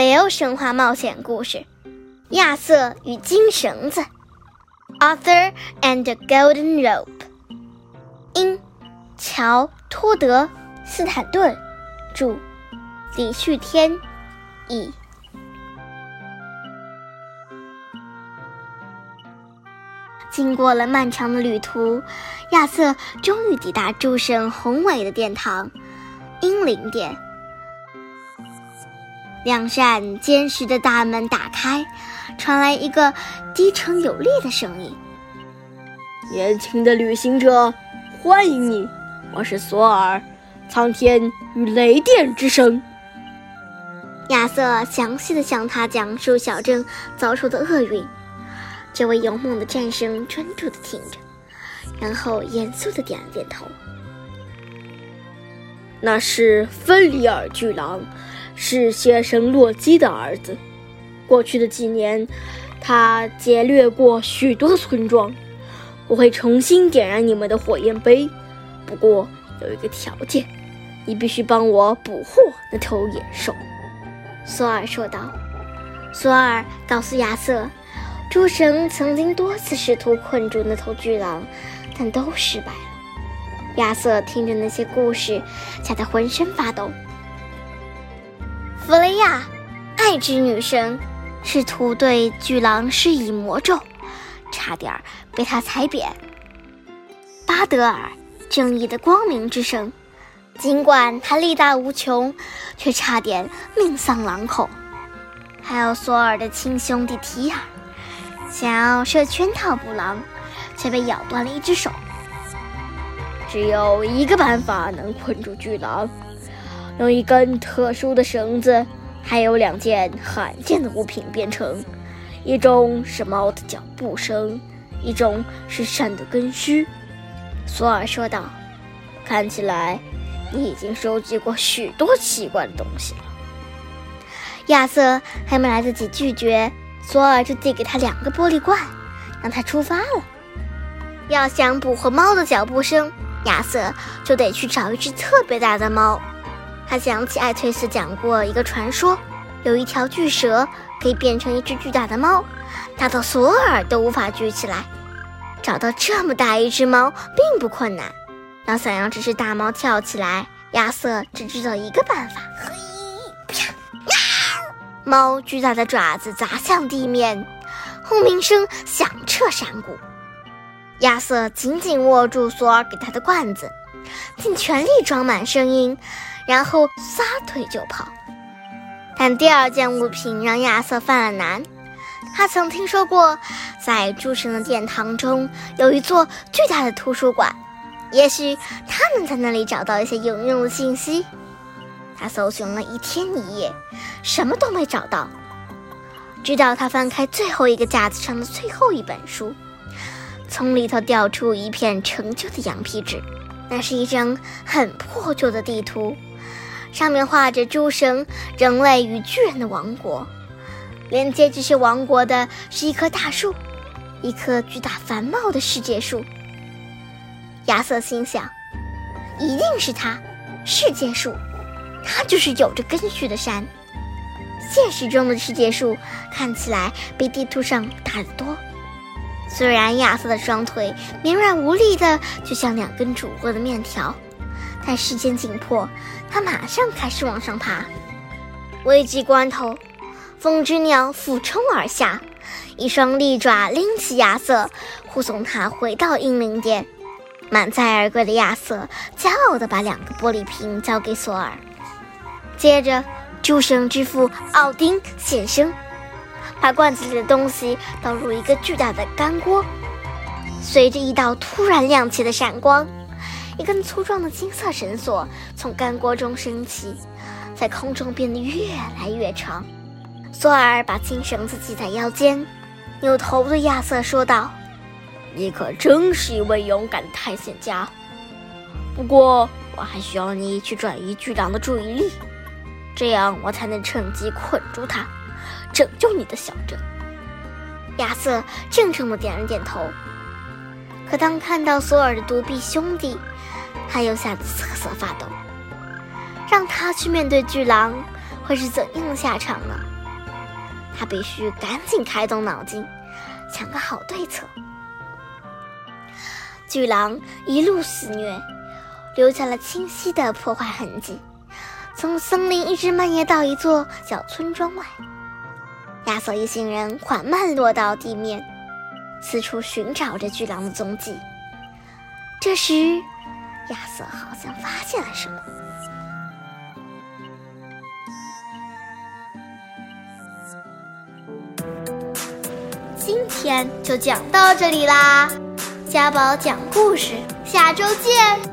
北欧神话冒险故事《亚瑟与金绳子》（Arthur and the Golden Rope），英，乔·托德·斯坦顿著，李旭天译。经过了漫长的旅途，亚瑟终于抵达诸神宏伟的殿堂——英灵殿。两扇坚实的大门打开，传来一个低沉有力的声音：“年轻的旅行者，欢迎你！我是索尔，苍天与雷电之神。”亚瑟详细的向他讲述小镇遭受的厄运。这位勇猛的战神专注的听着，然后严肃的点了点头。那是芬里尔巨狼。是邪神洛基的儿子。过去的几年，他劫掠过许多村庄。我会重新点燃你们的火焰杯，不过有一个条件：你必须帮我捕获那头野兽。”索尔说道。索尔告诉亚瑟，诸神曾经多次试图困住那头巨狼，但都失败了。亚瑟听着那些故事，吓得浑身发抖。弗雷亚，爱之女神，试图对巨狼施以魔咒，差点被他踩扁。巴德尔，正义的光明之神，尽管他力大无穷，却差点命丧狼口。还有索尔的亲兄弟提尔，想要设圈套捕狼，却被咬断了一只手。只有一个办法能困住巨狼。用一根特殊的绳子，还有两件罕见的物品编成，一种是猫的脚步声，一种是山的根须。索尔说道：“看起来你已经收集过许多奇怪的东西了。”亚瑟还没来得及拒绝，索尔就递给他两个玻璃罐，让他出发了。要想捕获猫的脚步声，亚瑟就得去找一只特别大的猫。他想起艾翠斯讲过一个传说，有一条巨蛇可以变成一只巨大的猫，大到索尔都无法举起来。找到这么大一只猫并不困难，要想让这只大猫跳起来，亚瑟只知道一个办法：猫巨大的爪子砸向地面，轰鸣声响彻山谷。亚瑟紧紧握住索尔给他的罐子，尽全力装满声音。然后撒腿就跑，但第二件物品让亚瑟犯了难。他曾听说过，在诸神的殿堂中有一座巨大的图书馆，也许他能在那里找到一些有用的信息。他搜寻了一天一夜，什么都没找到，直到他翻开最后一个架子上的最后一本书，从里头掉出一片陈旧的羊皮纸，那是一张很破旧的地图。上面画着诸神、人类与巨人的王国，连接这些王国的是一棵大树，一棵巨大繁茂的世界树。亚瑟心想，一定是它，世界树，它就是有着根须的山。现实中的世界树看起来比地图上大得多，虽然亚瑟的双腿绵软无力的，就像两根煮过的面条。但时间紧迫，他马上开始往上爬。危急关头，风之鸟俯冲而下，一双利爪拎起亚瑟，护送他回到英灵殿。满载而归的亚瑟骄傲地把两个玻璃瓶交给索尔。接着，诸神之父奥丁现身，把罐子里的东西倒入一个巨大的干锅。随着一道突然亮起的闪光。一根粗壮的金色绳索从干锅中升起，在空中变得越来越长。索尔把金绳子系在腰间，扭头对亚瑟说道：“你可真是一位勇敢的探险家。不过，我还需要你去转移巨狼的注意力，这样我才能趁机困住他，拯救你的小镇。”亚瑟郑重地点了点头。可当看到索尔的独臂兄弟，他又吓得瑟瑟发抖。让他去面对巨狼，会是怎样的下场呢？他必须赶紧开动脑筋，想个好对策。巨狼一路肆虐，留下了清晰的破坏痕迹，从森林一直蔓延到一座小村庄外。亚瑟一行人缓慢落到地面，四处寻找着巨狼的踪迹。这时，亚瑟好像发现了什么。今天就讲到这里啦，家宝讲故事，下周见。